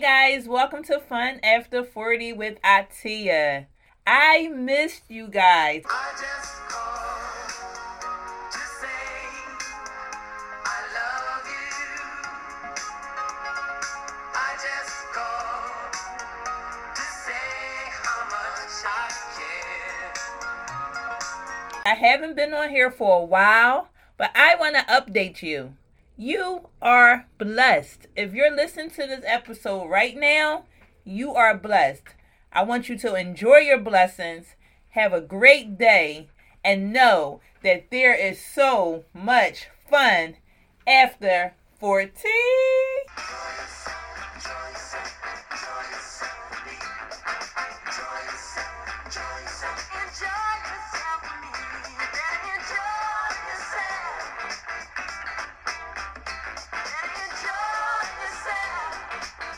guys, welcome to Fun After 40 with Atia. I missed you guys. I just called to say I love you. I just called to say how much I care. I haven't been on here for a while, but I want to update you. You are blessed. If you're listening to this episode right now, you are blessed. I want you to enjoy your blessings, have a great day, and know that there is so much fun after 14.